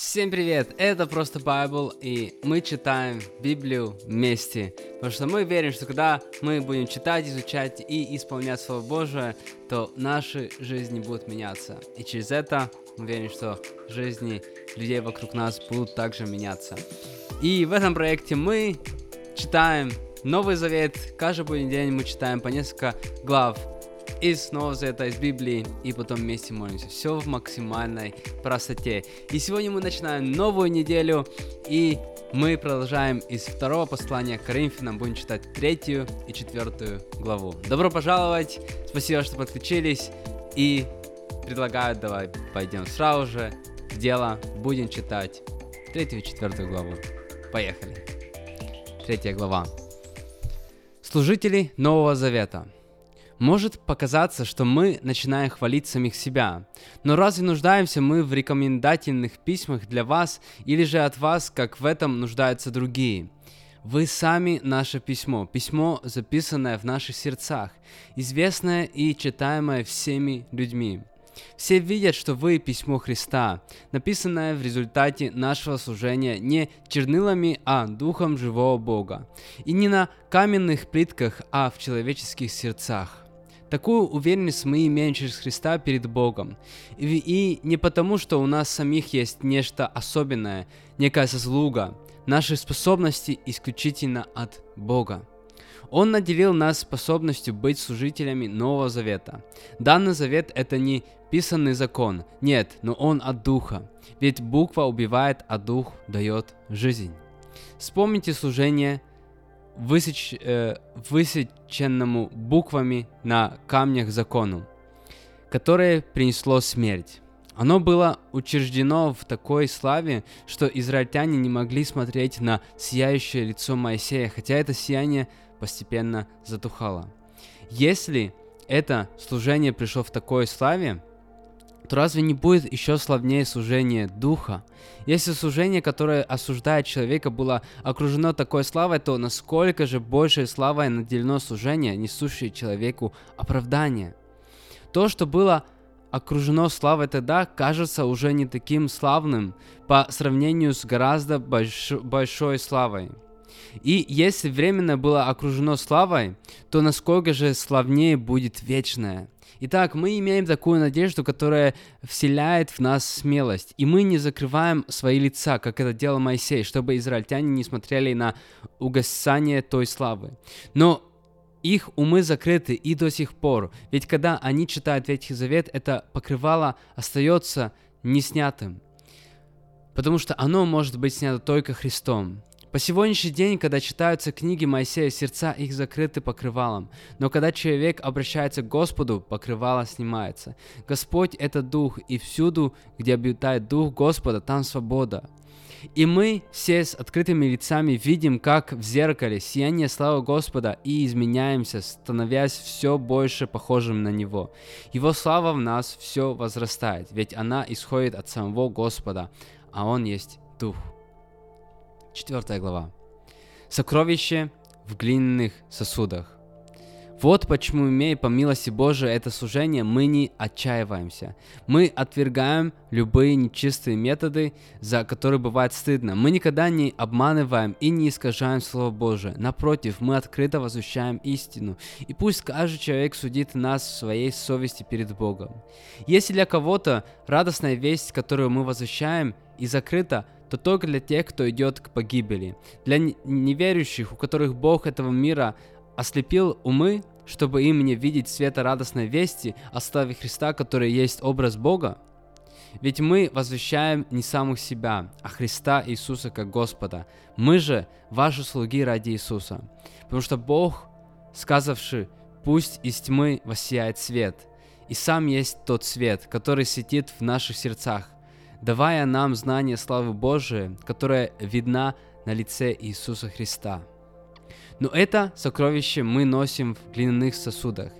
Всем привет! Это просто Bible, и мы читаем Библию вместе. Потому что мы верим, что когда мы будем читать, изучать и исполнять Слово Божие, то наши жизни будут меняться. И через это мы верим, что жизни людей вокруг нас будут также меняться. И в этом проекте мы читаем Новый Завет. Каждый будний день мы читаем по несколько глав из Нового Завета, из Библии, и потом вместе молимся. Все в максимальной простоте. И сегодня мы начинаем новую неделю, и мы продолжаем из второго послания к Коринфянам, будем читать третью и четвертую главу. Добро пожаловать, спасибо, что подключились, и предлагаю, давай пойдем сразу же в дело, будем читать третью и четвертую главу. Поехали. Третья глава. Служители Нового Завета – может показаться, что мы начинаем хвалить самих себя. Но разве нуждаемся мы в рекомендательных письмах для вас или же от вас, как в этом нуждаются другие? Вы сами наше письмо, письмо, записанное в наших сердцах, известное и читаемое всеми людьми. Все видят, что вы письмо Христа, написанное в результате нашего служения не чернилами, а духом живого Бога, и не на каменных плитках, а в человеческих сердцах. Такую уверенность мы имеем через Христа перед Богом. И, и не потому, что у нас самих есть нечто особенное, некая заслуга. Наши способности исключительно от Бога. Он наделил нас способностью быть служителями Нового Завета. Данный Завет – это не писанный закон, нет, но он от Духа. Ведь буква убивает, а Дух дает жизнь. Вспомните служение высеч, э, высеченному буквами на камнях закону, которое принесло смерть. Оно было учреждено в такой славе, что израильтяне не могли смотреть на сияющее лицо Моисея, хотя это сияние постепенно затухало. Если это служение пришло в такой славе, то разве не будет еще славнее служение Духа? Если служение, которое осуждает человека, было окружено такой славой, то насколько же большей славой наделено служение, несущее человеку оправдание? То, что было окружено славой тогда, кажется уже не таким славным по сравнению с гораздо больш... большой славой. И если временно было окружено славой, то насколько же славнее будет вечное. Итак, мы имеем такую надежду, которая вселяет в нас смелость. И мы не закрываем свои лица, как это делал Моисей, чтобы израильтяне не смотрели на угасание той славы. Но их умы закрыты и до сих пор. Ведь когда они читают Ветхий Завет, это покрывало остается не снятым. Потому что оно может быть снято только Христом. По сегодняшний день, когда читаются книги Моисея, сердца их закрыты покрывалом. Но когда человек обращается к Господу, покрывало снимается. Господь — это Дух, и всюду, где обитает Дух Господа, там свобода. И мы все с открытыми лицами видим, как в зеркале сияние славы Господа и изменяемся, становясь все больше похожим на Него. Его слава в нас все возрастает, ведь она исходит от самого Господа, а Он есть Дух. Четвертая глава. Сокровище в глиняных сосудах. Вот почему, имея по милости Божией это служение, мы не отчаиваемся. Мы отвергаем любые нечистые методы, за которые бывает стыдно. Мы никогда не обманываем и не искажаем Слово Божие. Напротив, мы открыто возвещаем истину. И пусть каждый человек судит нас в своей совести перед Богом. Если для кого-то радостная весть, которую мы возвещаем, и закрыта, то только для тех, кто идет к погибели. Для неверующих, у которых Бог этого мира ослепил умы, чтобы им не видеть света радостной вести о славе Христа, который есть образ Бога. Ведь мы возвещаем не самых себя, а Христа Иисуса как Господа. Мы же ваши слуги ради Иисуса. Потому что Бог, сказавший, пусть из тьмы воссияет свет, и сам есть тот свет, который светит в наших сердцах, давая нам знание славы Божией, которая видна на лице Иисуса Христа. Но это сокровище мы носим в глиняных сосудах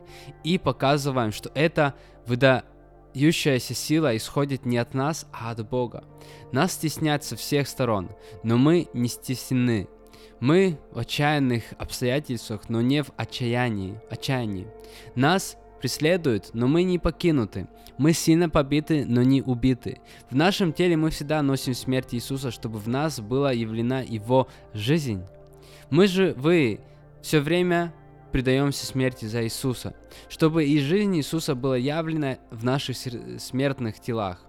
и показываем, что эта выдающаяся сила исходит не от нас, а от Бога. Нас стеснят со всех сторон, но мы не стеснены. Мы в отчаянных обстоятельствах, но не в отчаянии. отчаянии. Нас преследуют, но мы не покинуты. Мы сильно побиты, но не убиты. В нашем теле мы всегда носим смерть Иисуса, чтобы в нас была явлена Его жизнь. Мы же, вы, все время предаемся смерти за Иисуса, чтобы и жизнь Иисуса была явлена в наших смертных телах.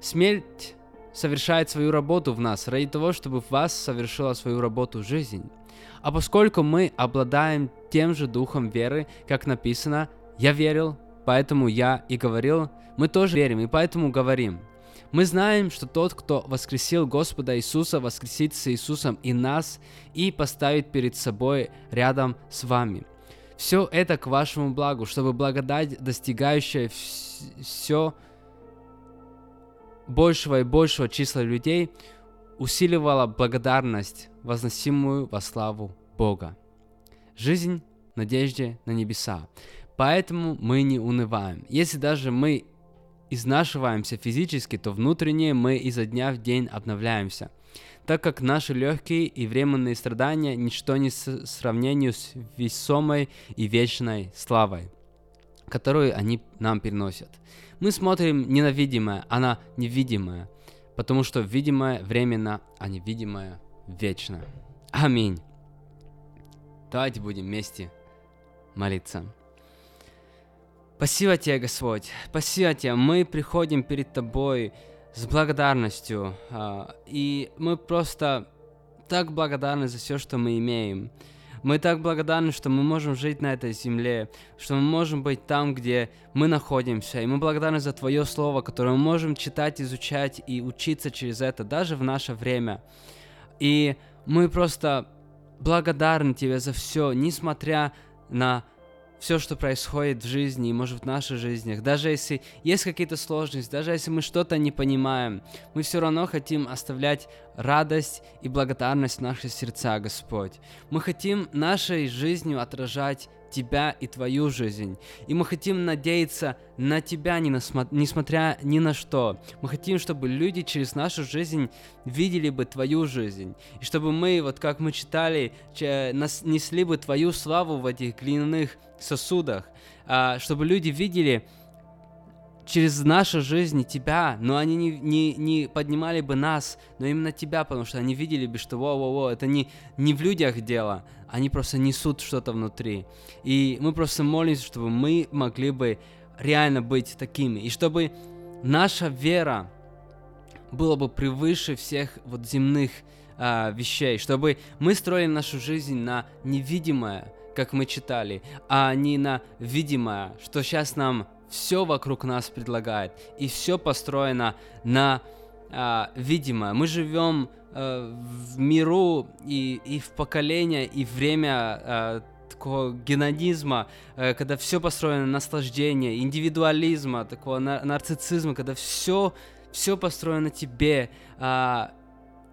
Смерть совершает свою работу в нас ради того, чтобы в вас совершила свою работу жизнь. А поскольку мы обладаем тем же духом веры, как написано, «Я верил, поэтому я и говорил», мы тоже верим и поэтому говорим. Мы знаем, что тот, кто воскресил Господа Иисуса, воскресит с Иисусом и нас, и поставит перед собой рядом с вами. Все это к вашему благу, чтобы благодать, достигающая все большего и большего числа людей, усиливала благодарность, возносимую во славу Бога. Жизнь в надежде на небеса. Поэтому мы не унываем. Если даже мы изнашиваемся физически, то внутренне мы изо дня в день обновляемся, так как наши легкие и временные страдания ничто не с сравнению с весомой и вечной славой, которую они нам переносят. Мы смотрим не на видимое, а на невидимое, потому что видимое временно, а невидимое вечно. Аминь. Давайте будем вместе молиться. Спасибо тебе, Господь. Спасибо тебе. Мы приходим перед Тобой с благодарностью. А, и мы просто так благодарны за все, что мы имеем. Мы так благодарны, что мы можем жить на этой земле, что мы можем быть там, где мы находимся. И мы благодарны за Твое Слово, которое мы можем читать, изучать и учиться через это, даже в наше время. И мы просто благодарны Тебе за все, несмотря на все, что происходит в жизни и, может, в наших жизнях, даже если есть какие-то сложности, даже если мы что-то не понимаем, мы все равно хотим оставлять радость и благодарность в наших сердцах, Господь. Мы хотим нашей жизнью отражать Тебя и Твою жизнь. И мы хотим надеяться на Тебя, не насмо... несмотря ни на что. Мы хотим, чтобы люди через нашу жизнь видели бы Твою жизнь. И чтобы мы, вот как мы читали, несли бы Твою славу в этих глиняных сосудах. А, чтобы люди видели, через нашу жизнь тебя, но они не, не, не поднимали бы нас, но именно тебя, потому что они видели бы, что во-во-во, это не, не в людях дело, они просто несут что-то внутри. И мы просто молимся, чтобы мы могли бы реально быть такими, и чтобы наша вера была бы превыше всех вот земных а, вещей, чтобы мы строили нашу жизнь на невидимое, как мы читали, а не на видимое, что сейчас нам все вокруг нас предлагает, и все построено на э, видимое. Мы живем э, в миру и, и в поколение, и время э, такого генонизма, э, когда все построено на наслаждение, индивидуализма, такого нар- нарциссизма, когда все, все построено тебе. Э,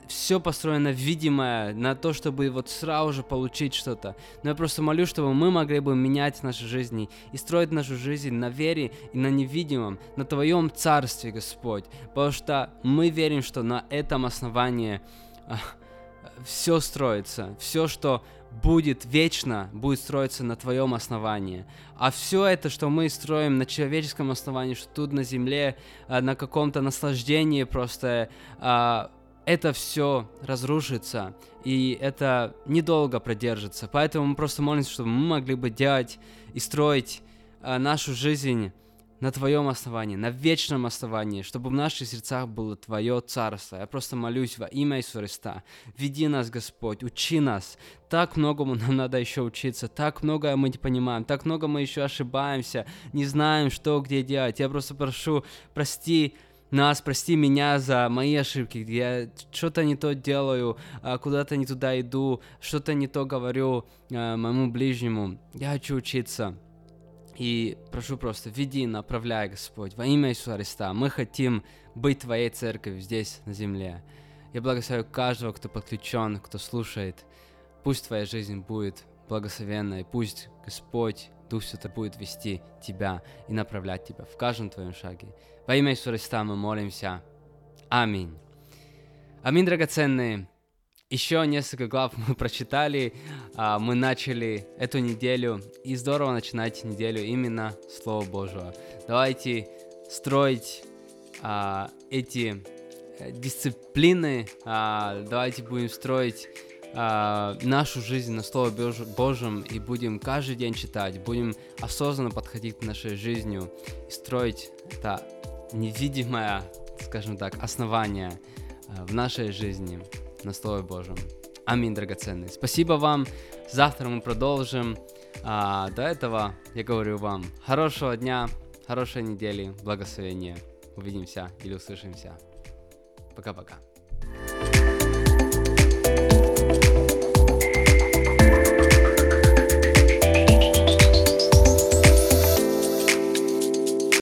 все построено видимое на то, чтобы вот сразу же получить что-то. Но я просто молю, чтобы мы могли бы менять наши жизни и строить нашу жизнь на вере и на невидимом, на Твоем Царстве, Господь. Потому что мы верим, что на этом основании а, все строится, все, что будет вечно, будет строиться на твоем основании. А все это, что мы строим на человеческом основании, что тут на земле, а, на каком-то наслаждении просто а, это все разрушится, и это недолго продержится. Поэтому мы просто молимся, чтобы мы могли бы делать и строить э, нашу жизнь на Твоем основании, на вечном основании, чтобы в наших сердцах было Твое Царство. Я просто молюсь во имя Иисуса Христа. Веди нас, Господь, учи нас. Так многому нам надо еще учиться, так многое мы не понимаем, так много мы еще ошибаемся, не знаем, что где делать. Я просто прошу, прости нас, прости меня за мои ошибки, я что-то не то делаю, а, куда-то не туда иду, что-то не то говорю а, моему ближнему. Я хочу учиться. И прошу просто, веди, направляй, Господь, во имя Иисуса Христа. Мы хотим быть Твоей церковью здесь, на земле. Я благословляю каждого, кто подключен, кто слушает. Пусть Твоя жизнь будет благословенной, пусть Господь Дух Святой будет вести тебя и направлять тебя в каждом твоем шаге. Во имя Иисуса Христа мы молимся. Аминь. Аминь, драгоценные. Еще несколько глав мы прочитали, а, мы начали эту неделю, и здорово начинать неделю именно Слово Божьего. Давайте строить а, эти э, дисциплины, а, давайте будем строить а, нашу жизнь на Слово Божьем и будем каждый день читать, будем осознанно подходить к нашей жизни и строить это невидимое, скажем так, основание а, в нашей жизни на Слове Божьем. Аминь, драгоценные. Спасибо вам. Завтра мы продолжим. А, до этого я говорю вам хорошего дня, хорошей недели, благословения. Увидимся или услышимся. Пока-пока.